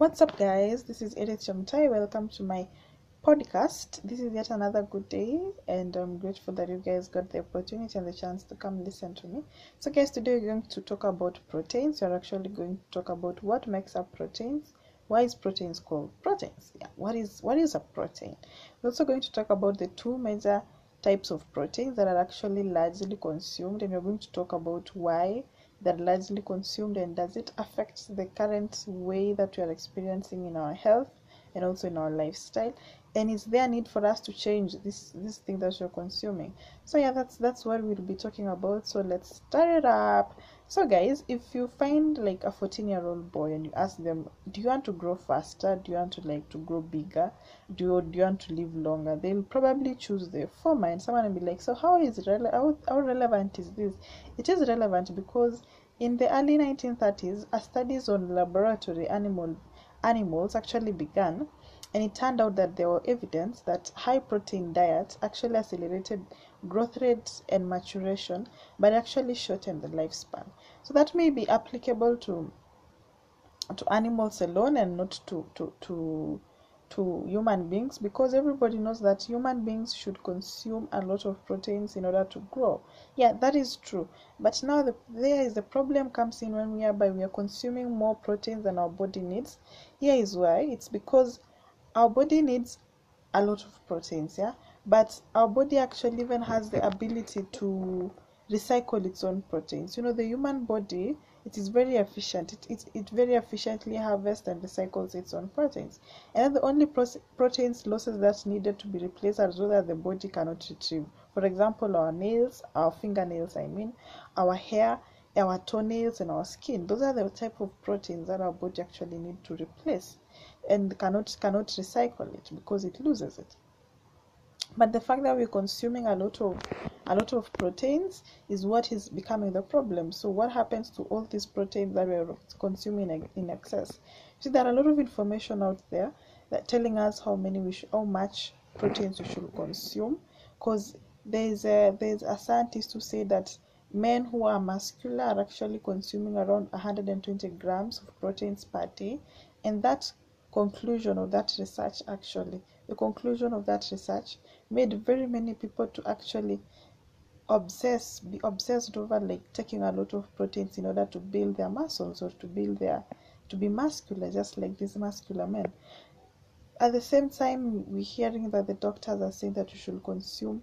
What's up, guys? This is Edith Chamtai. Welcome to my podcast. This is yet another good day, and I'm grateful that you guys got the opportunity and the chance to come listen to me. So, guys, today we're going to talk about proteins. We're actually going to talk about what makes up proteins. Why is proteins called proteins? Yeah, what is what is a protein? We're also going to talk about the two major types of proteins that are actually largely consumed, and we're going to talk about why they're largely consumed and does it affect the current way that we are experiencing in our health and also in our lifestyle and is there a need for us to change this this thing that you're consuming? So yeah that's that's what we'll be talking about. So let's start it up. So guys if you find like a 14 year old boy and you ask them do you want to grow faster? Do you want to like to grow bigger? Do you, do you want to live longer? They'll probably choose the former and someone will be like so how is it rele- how, how relevant is this? It is relevant because in the early 1930s a studies on laboratory animal animals actually began and it turned out that there were evidence that high protein diets actually accelerated growth rates and maturation but actually shortened the lifespan. So that may be applicable to to animals alone and not to to to to human beings because everybody knows that human beings should consume a lot of proteins in order to grow. Yeah that is true. But now the, there is the problem comes in when we are by we are consuming more proteins than our body needs. Here is why. It's because our body needs a lot of proteins yeah? But our body actually even has the ability to recycle its own proteins. You know the human body it is very efficient. It, it, it very efficiently harvests and recycles its own proteins. And the only pro- proteins losses that needed to be replaced are those that the body cannot retrieve. For example our nails our fingernails i mean our hair our toenails and our skin. Those are the type of proteins that our body actually need to replace and cannot cannot recycle it because it loses it. But the fact that we're consuming a lot of a lot of proteins is what is becoming the problem. So what happens to all these proteins that we're consuming in excess? See there are a lot of information out there that telling us how many we should, how much proteins we should consume. Because there's a there's a scientist who say that men who are muscular are actually consuming around 120 grams of proteins per day. And that conclusion of that research actually. The conclusion of that research made very many people to actually obsess be obsessed over like taking a lot of proteins in order to build their muscles or to build their to be muscular just like these muscular men. At the same time we're hearing that the doctors are saying that you should consume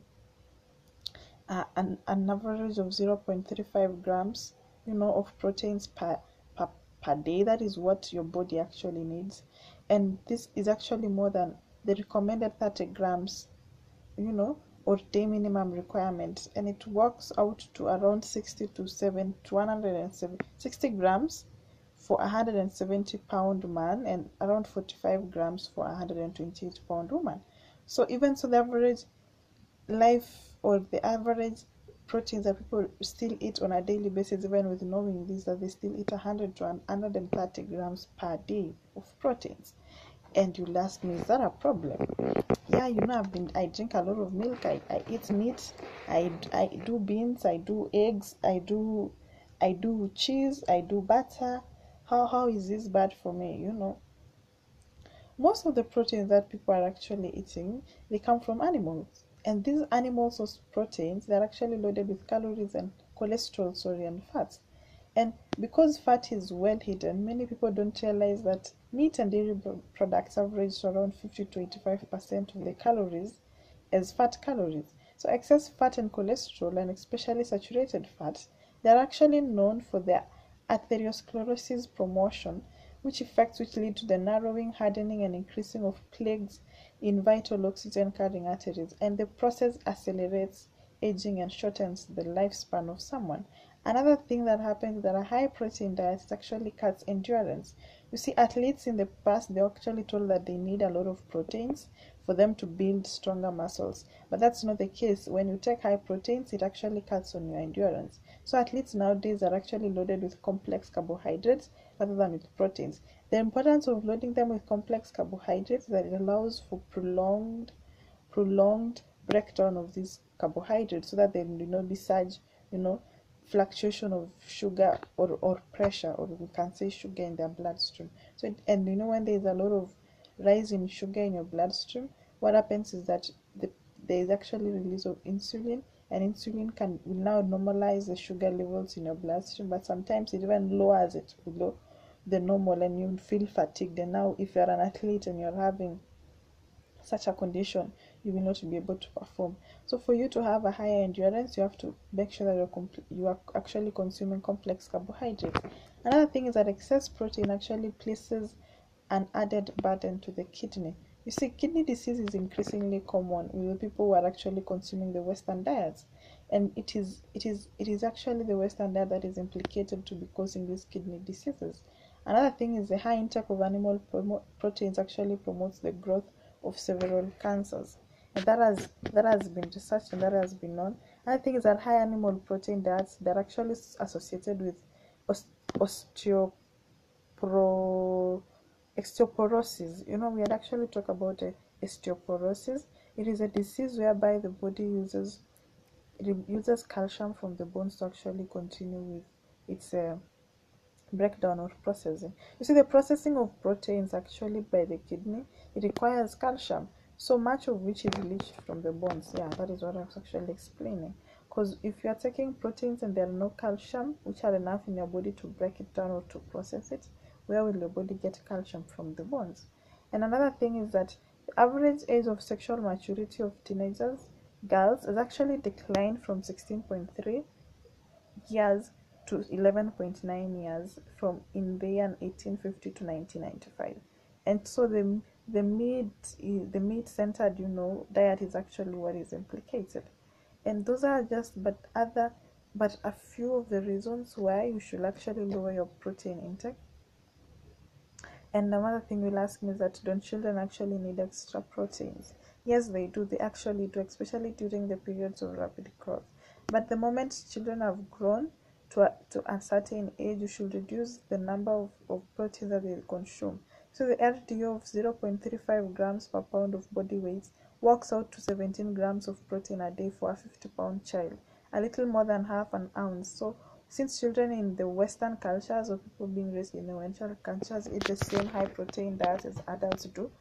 uh, an, an average of 0.35 grams you know of proteins per, per per day. That is what your body actually needs and this is actually more than the recommended 30 grams you know or day minimum requirement and it works out to around 60 to 7 to 170 60 grams for a 170 pound man and around 45 grams for a 128 pound woman. So even so the average life or the average proteins that people still eat on a daily basis even with knowing this that they still eat 100 to 130 grams per day of proteins. And you'll ask me is that a problem? Yeah you know i've been i drink a lot of milk. I, I eat meat. I, I do beans. I do eggs. I do i do cheese. I do butter. How how is this bad for me you know? Most of the proteins that people are actually eating they come from animals and these animal source proteins they're actually loaded with calories and cholesterol sorry and fats. And because fat is well hidden many people don't realize that meat and dairy products average around 50 to 85 percent of the calories as fat calories. So excess fat and cholesterol and especially saturated fats they're actually known for their atherosclerosis promotion which effects which lead to the narrowing hardening and increasing of plaques in vital oxygen carrying arteries and the process accelerates aging and shortens the lifespan of someone. Another thing that happens that a high protein diet actually cuts endurance. You see athletes in the past they actually told that they need a lot of proteins for them to build stronger muscles. But that's not the case. When you take high proteins it actually cuts on your endurance. So athletes nowadays are actually loaded with complex carbohydrates rather than with proteins the importance of loading them with complex carbohydrates that it allows for prolonged prolonged breakdown of these carbohydrates so that they do not be such, you know fluctuation of sugar or, or pressure or we can say sugar in their bloodstream. So it, and you know when there's a lot of rise in sugar in your bloodstream what happens is that the, there is actually release of insulin and insulin can will now normalize the sugar levels in your bloodstream but sometimes it even lowers it below the normal and you feel fatigued. And now if you're an athlete and you're having such a condition you will not be able to perform. So for you to have a higher endurance you have to make sure that you're compl- you are actually consuming complex carbohydrates. Another thing is that excess protein actually places an added burden to the kidney. You see kidney disease is increasingly common with the people who are actually consuming the western diets. And it is it is it is actually the western diet that is implicated to be causing these kidney diseases another thing is the high intake of animal promo- proteins actually promotes the growth of several cancers. And that has that has been researched and that has been known. And I think is that high animal protein diets they're actually associated with osteopro osteoporosis. You know, we had actually talked about uh, osteoporosis. It is a disease whereby the body uses uses calcium from the bones to actually continue with its uh, breakdown or processing. You see, the processing of proteins actually by the kidney it requires calcium, so much of which is leached from the bones. Yeah, that is what I was actually explaining. Because if you are taking proteins and there are no calcium, which are enough in your body to break it down or to process it, where will your body get calcium from the bones? And another thing is that the average age of sexual maturity of teenagers, girls, has actually declined from 16.3 years to 11.9 years from in the year 1850 to 1995 and so the the meat the meat centered you know diet is actually what is implicated. And those are just but other but a few of the reasons why you should actually lower your protein intake. And another thing you'll ask me is that don't children actually need extra proteins? Yes they do. They actually do especially during the periods of rapid growth. But the moment children have grown to a, to a certain age, you should reduce the number of, of protein that they consume. So the RDA of 0.35 grams per pound of body weight works out to 17 grams of protein a day for a 50 pound child, a little more than half an ounce. So since children in the Western cultures or people being raised in the Western cultures eat the same high protein diet as adults do,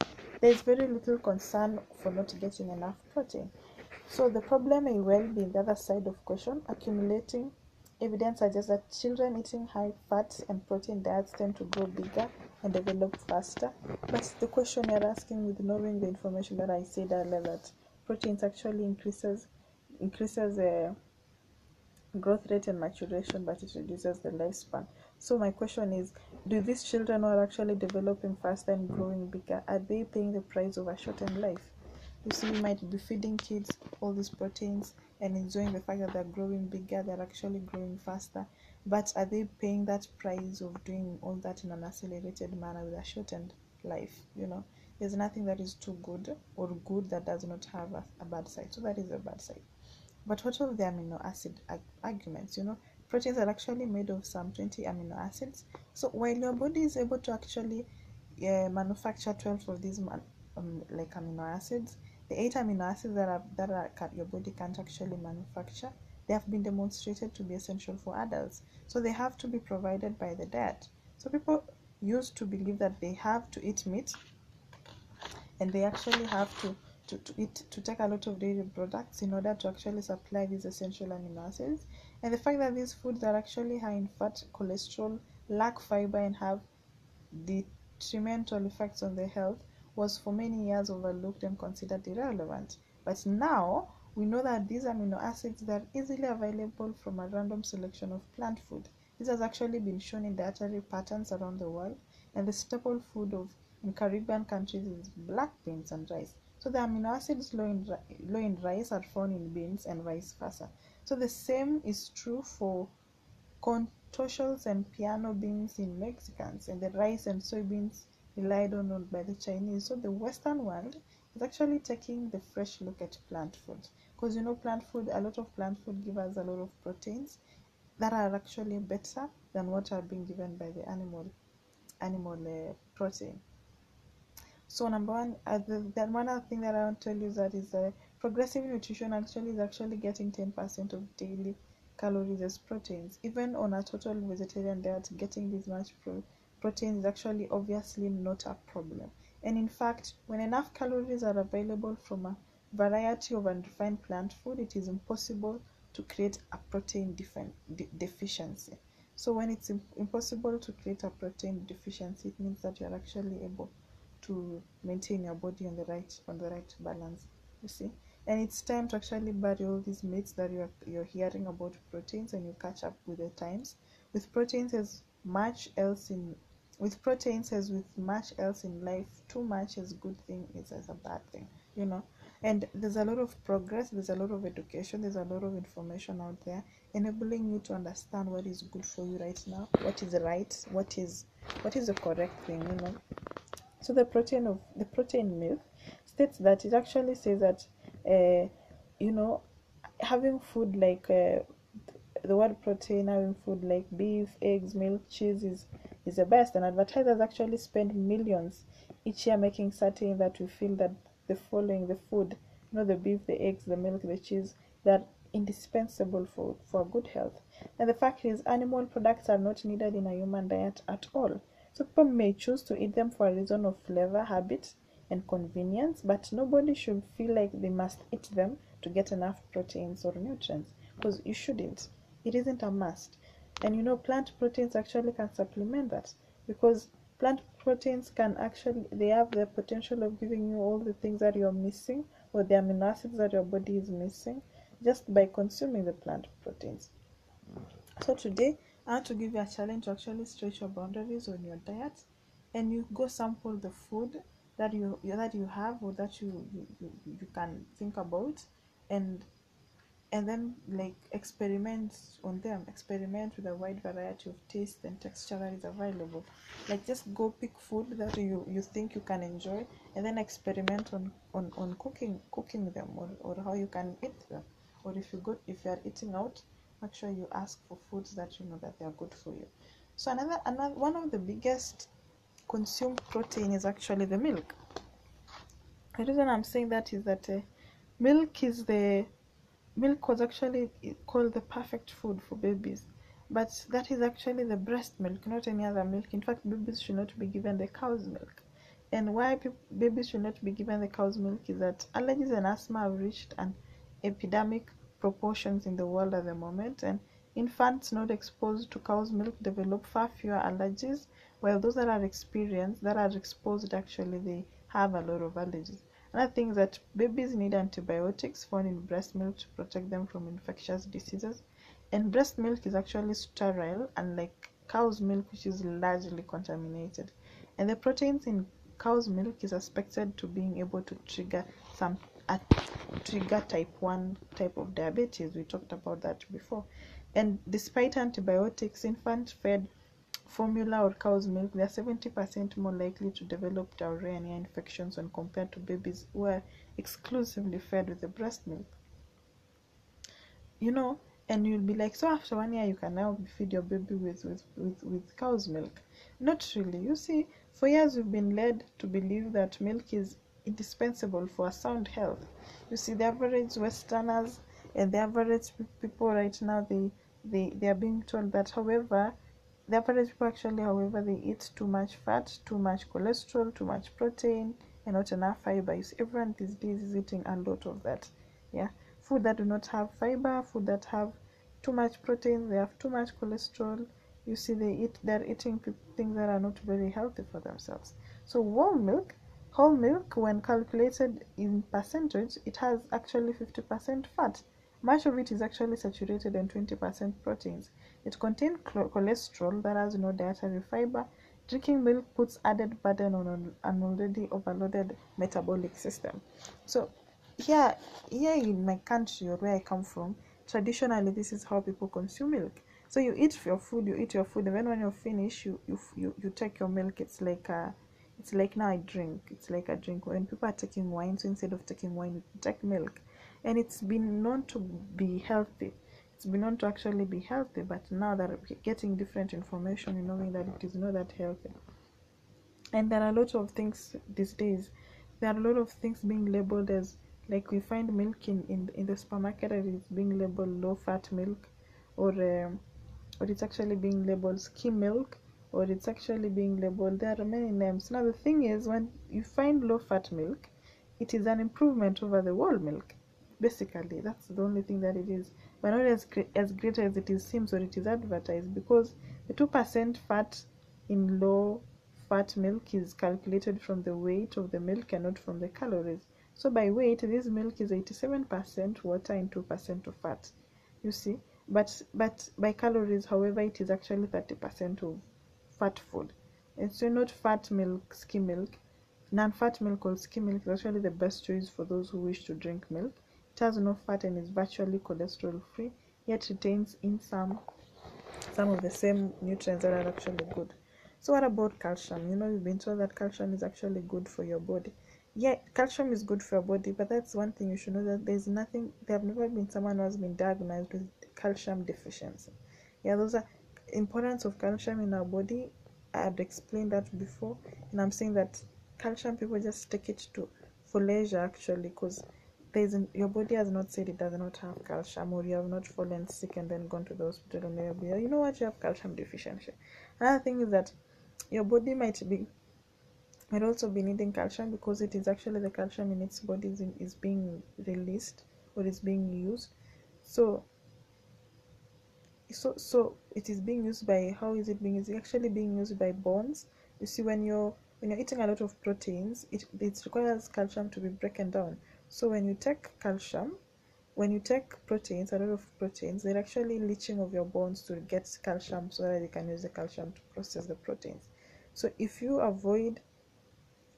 there is very little concern for not getting enough protein. So the problem may well be the other side of question, accumulating Evidence suggests that children eating high fat and protein diets tend to grow bigger and develop faster. But the question you're asking with knowing the information that I said earlier that proteins actually increases increases the uh, growth rate and maturation, but it reduces the lifespan. So my question is, do these children who are actually developing faster and growing bigger, are they paying the price of a shortened life? You see, you might be feeding kids all these proteins and enjoying the fact that they're growing bigger, they're actually growing faster. But are they paying that price of doing all that in an accelerated manner with a shortened life? You know, there's nothing that is too good or good that does not have a, a bad side. So that is a bad side. But what of the amino acid ag- arguments? You know, proteins are actually made of some 20 amino acids. So while your body is able to actually uh, manufacture 12 of these man- um, like amino acids, the eight amino acids that are that are, your body can't actually manufacture, they have been demonstrated to be essential for adults. So they have to be provided by the diet. So people used to believe that they have to eat meat and they actually have to, to, to eat to take a lot of dairy products in order to actually supply these essential amino acids. And the fact that these foods are actually high in fat, cholesterol, lack fiber, and have detrimental effects on the health was for many years overlooked and considered irrelevant. But now we know that these amino acids are easily available from a random selection of plant food. This has actually been shown in dietary patterns around the world, and the staple food of in Caribbean countries is black beans and rice. So the amino acids low in, low in rice are found in beans and vice versa. So the same is true for corn tortillas and pinto beans in Mexicans, and the rice and soybeans relied on by the Chinese. So the Western world is actually taking the fresh look at plant food because you know plant food, a lot of plant food give us a lot of proteins that are actually better than what are being given by the animal animal uh, protein. So number one, uh, the, the one other thing that I want to tell you that is uh, progressive nutrition actually is actually getting 10% of daily calories as proteins even on a total vegetarian diet getting this much pro- protein is actually obviously not a problem. And in fact when enough calories are available from a variety of unrefined plant food it is impossible to create a protein de- deficiency. So when it's im- impossible to create a protein deficiency it means that you're actually able to maintain your body on the right on the right balance you see? And it's time to actually bury all these myths that you're you're hearing about proteins and you catch up with the times. With proteins as much else in with proteins as with much else in life too much is good thing is as a bad thing you know. And there's a lot of progress there's a lot of education there's a lot of information out there enabling you to understand what is good for you right now what is right what is what is the correct thing you know. So the protein of the protein myth states that it actually says that uh, you know having food like uh, the word protein having food like beef eggs milk cheese is is the best and advertisers actually spend millions each year making certain that we feel that the following the food you know the beef the eggs the milk the cheese they're indispensable for for good health. And the fact is animal products are not needed in a human diet at all. So people may choose to eat them for a reason of flavor habit and convenience but nobody should feel like they must eat them to get enough proteins or nutrients because you shouldn't. It isn't a must and you know plant proteins actually can supplement that because plant proteins can actually they have the potential of giving you all the things that you're missing or the amino acids that your body is missing just by consuming the plant proteins. So today i want to give you a challenge to actually stretch your boundaries on your diet and you go sample the food that you that you have or that you you, you, you can think about and and then like experiment on them experiment with a wide variety of taste and texture that is available. Like just go pick food that you you think you can enjoy and then experiment on on, on cooking cooking them or, or how you can eat them. Or if you go if you are eating out make sure you ask for foods that you know that they are good for you. So another another one of the biggest consumed protein is actually the milk. The reason i'm saying that is that uh, milk is the milk was actually called the perfect food for babies but that is actually the breast milk not any other milk. In fact babies should not be given the cow's milk. And why pe- babies should not be given the cow's milk is that allergies and asthma have reached an epidemic proportions in the world at the moment and infants not exposed to cow's milk develop far fewer allergies while those that are experienced that are exposed actually they have a lot of allergies Another thing is that babies need antibiotics found in breast milk to protect them from infectious diseases. And breast milk is actually sterile, unlike cow's milk, which is largely contaminated. And the proteins in cow's milk is suspected to being able to trigger some uh, trigger type 1 type of diabetes. We talked about that before. And despite antibiotics, infant fed formula or cow's milk, they are 70% more likely to develop diarrhea and infections when compared to babies who are exclusively fed with the breast milk. You know, and you'll be like, so after one year, you can now feed your baby with, with, with, with cow's milk. Not really. You see, for years we've been led to believe that milk is indispensable for sound health. You see, the average Westerners and the average people right now, they, they, they are being told that, however, the average people actually however they eat too much fat too much cholesterol too much protein and not enough fiber you see, everyone these days is eating a lot of that yeah. Food that do not have fiber food that have too much protein they have too much cholesterol. You see they eat they're eating things that are not very healthy for themselves. So whole milk whole milk when calculated in percentage it has actually 50% fat much of it is actually saturated and 20% proteins. It contains cholesterol that has no dietary fiber. Drinking milk puts added burden on an already overloaded metabolic system. So, here, here in my country or where I come from, traditionally this is how people consume milk. So you eat your food, you eat your food, and then when you're finished, you you you, you take your milk. It's like a, it's like now I drink. It's like a drink. When people are taking wine, so instead of taking wine, you take milk and it's been known to be healthy. It's been known to actually be healthy but now that we're getting different information and knowing that it is not that healthy. And there are a lot of things these days. There are a lot of things being labeled as like we find milk in in, in the supermarket and it's being labeled low fat milk or um, or it's actually being labeled skim milk or it's actually being labeled there are many names. Now the thing is when you find low fat milk it is an improvement over the whole milk basically that's the only thing that it is. But not as, as great as it is seems or it is advertised because the 2% fat in low fat milk is calculated from the weight of the milk and not from the calories. So by weight this milk is 87% water and 2% of fat you see? But but by calories however it is actually 30% of fat food. And so not fat milk skim milk non-fat milk or skim milk is actually the best choice for those who wish to drink milk it has no fat and is virtually cholesterol free, yet retains in some some of the same nutrients that are actually good. So what about calcium? You know, you've been told that calcium is actually good for your body. Yeah, calcium is good for your body, but that's one thing you should know that there's nothing there have never been someone who has been diagnosed with calcium deficiency. Yeah, those are importance of calcium in our body. I had explained that before, and I'm saying that calcium people just take it to for leisure actually because there's your body has not said it does not have calcium or you have not fallen sick and then gone to the hospital and they'll be you know what you have calcium deficiency. Another thing is that your body might be might also be needing calcium because it is actually the calcium in its body is, is being released or is being used. So so so it is being used by how is it being it's actually being used by bones. You see when you're when you're eating a lot of proteins it, it requires calcium to be broken down so when you take calcium, when you take proteins, a lot of proteins, they're actually leaching of your bones to get calcium so that you can use the calcium to process the proteins. So if you avoid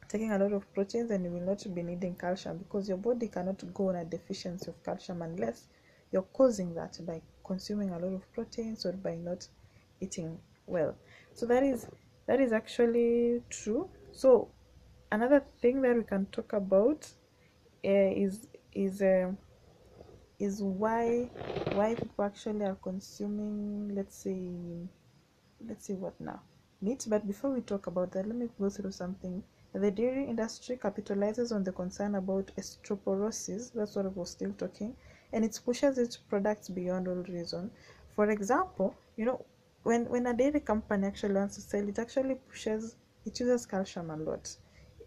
taking a lot of proteins, then you will not be needing calcium because your body cannot go on a deficiency of calcium unless you're causing that by consuming a lot of proteins or by not eating well. So that is that is actually true. So another thing that we can talk about is is uh, is why why people actually are consuming let's say let's see what now? Meat but before we talk about that let me go through something. The dairy industry capitalizes on the concern about osteoporosis that's what i was still talking and it pushes its products beyond all reason. For example you know when when a dairy company actually wants to sell it actually pushes it uses calcium a lot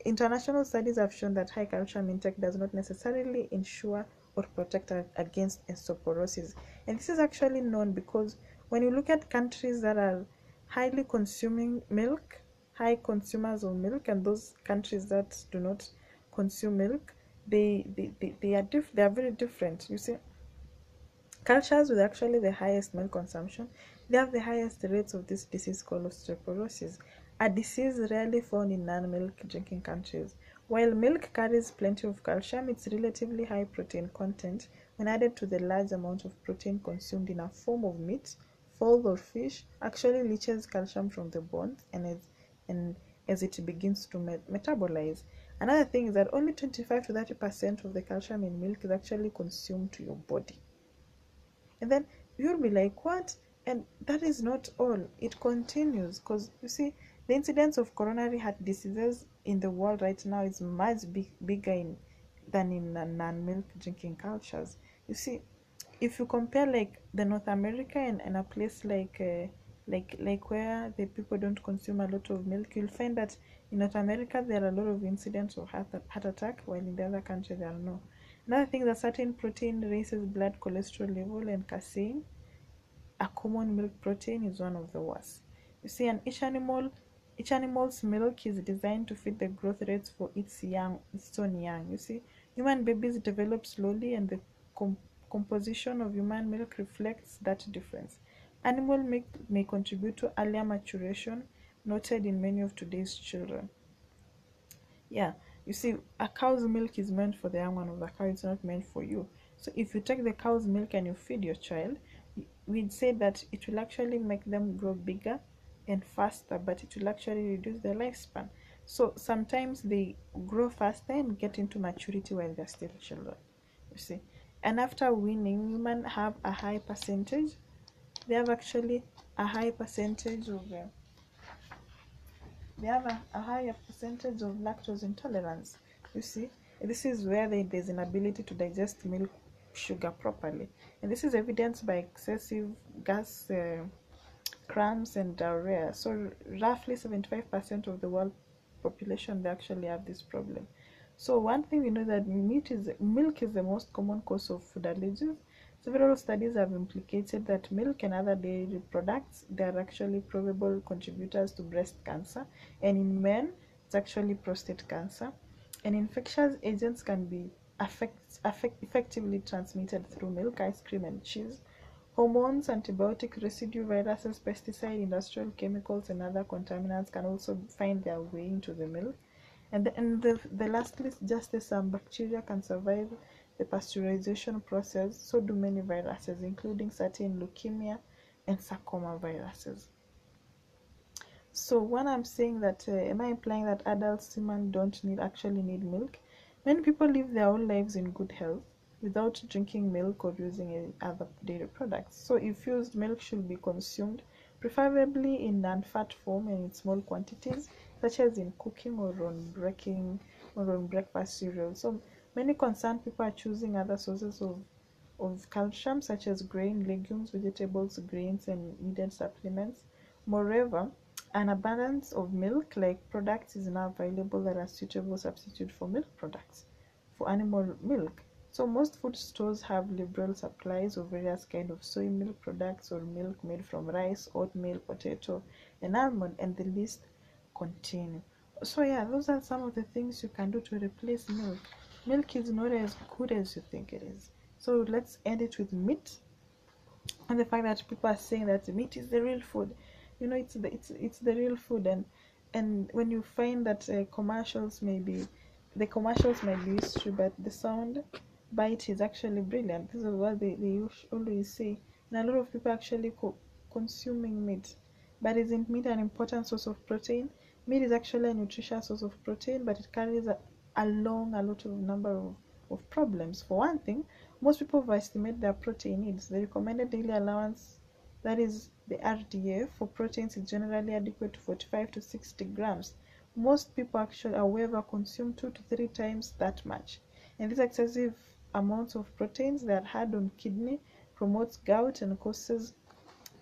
International studies have shown that high calcium intake does not necessarily ensure or protect against osteoporosis. And this is actually known because when you look at countries that are highly consuming milk, high consumers of milk, and those countries that do not consume milk, they they, they, they are diff- they are very different. You see, cultures with actually the highest milk consumption, they have the highest rates of this disease called osteoporosis a disease rarely found in non-milk drinking countries. While milk carries plenty of calcium, its relatively high protein content, when added to the large amount of protein consumed in a form of meat, fowl, or fish, actually leaches calcium from the bones and as, and as it begins to met- metabolize. Another thing is that only 25 to 30 percent of the calcium in milk is actually consumed to your body. And then you'll be like, what? And that is not all. It continues because you see, the incidence of coronary heart diseases in the world right now is much big, bigger in, than in non-milk drinking cultures. You see, if you compare like the North America and, and a place like uh, like like where the people don't consume a lot of milk, you'll find that in North America there are a lot of incidents of heart, heart attack, while in the other countries there are no. Another thing that certain protein raises blood cholesterol level and casein, a common milk protein, is one of the worst. You see, and each animal each animal's milk is designed to fit the growth rates for its young, its own young. You see, human babies develop slowly, and the com- composition of human milk reflects that difference. Animal milk may contribute to earlier maturation, noted in many of today's children. Yeah, you see, a cow's milk is meant for the young one of the cow, it's not meant for you. So, if you take the cow's milk and you feed your child, we'd say that it will actually make them grow bigger and faster but it will actually reduce their lifespan. So sometimes they grow faster and get into maturity while they're still children you see. And after weaning women have a high percentage. They have actually a high percentage of uh, they have a, a higher percentage of lactose intolerance you see. This is where they, there's an ability to digest milk sugar properly. And this is evidenced by excessive gas uh, cramps and diarrhea. So roughly 75% of the world population they actually have this problem. So one thing we know that meat is milk is the most common cause of food allergies. Several studies have implicated that milk and other dairy products they are actually probable contributors to breast cancer. And in men it's actually prostate cancer. And infectious agents can be affect, affect, effectively transmitted through milk, ice cream, and cheese. Hormones, antibiotic residue, viruses, pesticide, industrial chemicals, and other contaminants can also find their way into the milk. And the, and the, the last list, just as some bacteria can survive the pasteurization process, so do many viruses, including certain leukemia and sarcoma viruses. So when I'm saying that, uh, am I implying that adult women don't need actually need milk? Many people live their whole lives in good health without drinking milk or using other dairy products. So infused milk should be consumed preferably in non-fat form and in small quantities, such as in cooking or on breaking or on breakfast cereal. So many concerned people are choosing other sources of of calcium such as grain, legumes, vegetables, grains, and needed supplements. Moreover, an abundance of milk-like products is now available that are suitable substitute for milk products for animal milk. So most food stores have liberal supplies of various kind of soy milk products or milk made from rice, oatmeal, potato, and almond, and the list continue. So yeah, those are some of the things you can do to replace milk. Milk is not as good as you think it is. So let's end it with meat and the fact that people are saying that meat is the real food you know it's the it's it's the real food and and when you find that uh, commercials may be the commercials might be true but the sound bite is actually brilliant. This is what they, they always say. And a lot of people actually co- consuming meat. But isn't meat an important source of protein? Meat is actually a nutritious source of protein but it carries a, along a lot of number of, of problems. For one thing most people overestimate their protein needs. The recommended daily allowance that is the RDA for proteins is generally adequate to 45 to 60 grams. Most people actually, however, consume two to three times that much. And these excessive amounts of proteins that are hard on kidney promotes gout and causes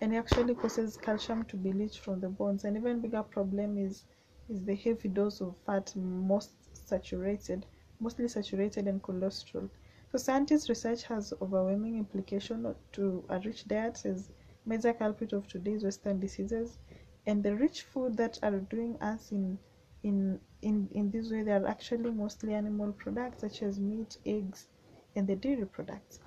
and actually causes calcium to be leached from the bones. And even bigger problem is is the heavy dose of fat, most saturated, mostly saturated and cholesterol. So scientists' research has overwhelming implication to a rich diet as major culprit of today's Western diseases, and the rich food that are doing us in in in in this way they are actually mostly animal products such as meat, eggs, and the dairy products.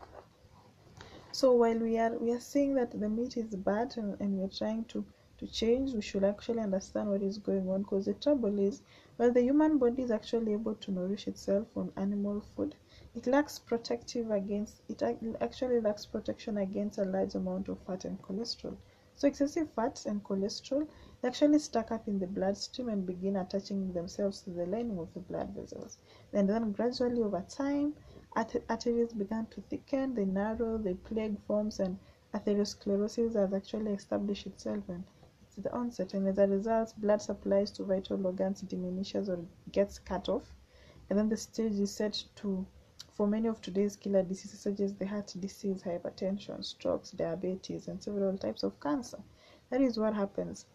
So while we are we are saying that the meat is bad and, and we're trying to to change, we should actually understand what is going on because the trouble is, well, the human body is actually able to nourish itself on animal food it lacks protective against it actually lacks protection against a large amount of fat and cholesterol. So excessive fats and cholesterol they actually stack up in the bloodstream and begin attaching themselves to the lining of the blood vessels. And then gradually over time, arteries began to thicken, they narrow, they plague forms, and atherosclerosis has actually established itself and it's the onset. And as a result, blood supplies to vital organs diminishes or gets cut off. And then the stage is set to for many of today's killer diseases, such as the heart disease, hypertension, strokes, diabetes, and several types of cancer, that is what happens.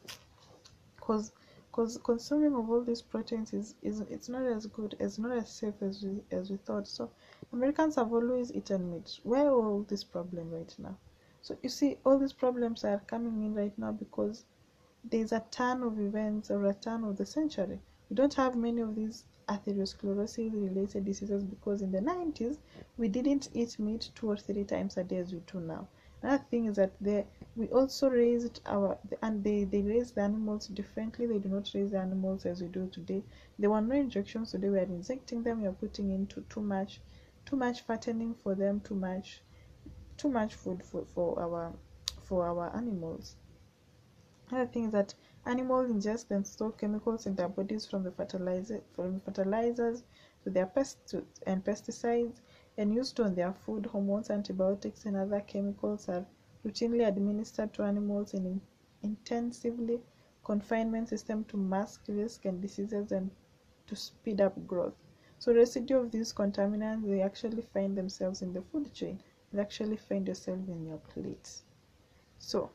Because because consuming of all these proteins is, is it's not as good, it's not as safe as we as we thought. So Americans have always eaten meat. Where all this problem right now? So you see, all these problems are coming in right now because there's a turn of events or a turn of the century. We don't have many of these atherosclerosis related diseases because in the 90s we didn't eat meat two or three times a day as we do now another thing is that we also raised our and they they raise the animals differently. They do not raise the animals as we do today. There were no injections today. We are injecting them. We are putting into too much too much fattening for them too much too much food for, for our for our animals. Another thing is that Animals ingest and store chemicals in their bodies from the fertilizer from fertilizers to their pests and pesticides and used on their food. Hormones, antibiotics, and other chemicals are routinely administered to animals in intensively confinement system to mask risk and diseases and to speed up growth. so residue of these contaminants they actually find themselves in the food chain they actually find yourself in your plate so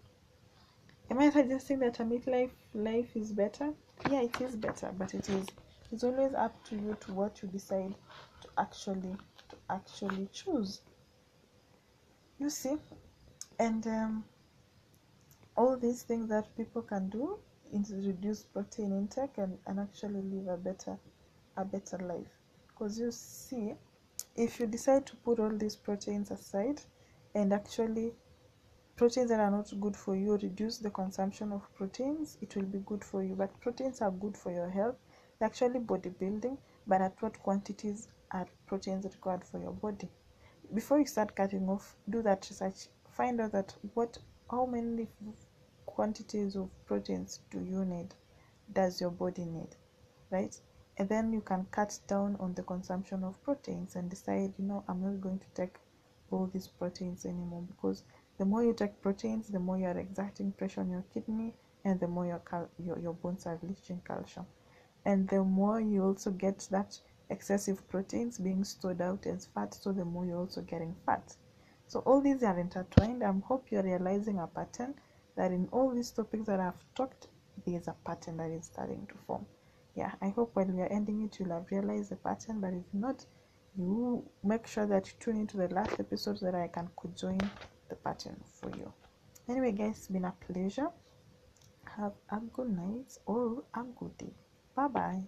am i suggesting that a meat life life is better yeah it is better but it is it's always up to you to what you decide to actually actually choose. You see? And um, all these things that people can do is reduce protein intake and, and actually live a better a better life. Because you see if you decide to put all these proteins aside and actually proteins that are not good for you reduce the consumption of proteins it will be good for you. But proteins are good for your health. They're actually bodybuilding but at what quantities are proteins required for your body. Before you start cutting off do that research. Find out that what how many quantities of proteins do you need does your body need right? And then you can cut down on the consumption of proteins and decide you know i'm not going to take all these proteins anymore because the more you take proteins the more you are exerting pressure on your kidney and the more your, cal- your, your bones are leaching calcium. And the more you also get that excessive proteins being stored out as fat so the more you're also getting fat. So all these are intertwined. I hope you're realizing a pattern that in all these topics that i've talked there's a pattern that is starting to form. Yeah i hope when we are ending it you'll have realized the pattern but if not you make sure that you tune into the last episode so that i can join the pattern for you. Anyway guys it's been a pleasure. Have a good night or a good day. Bye bye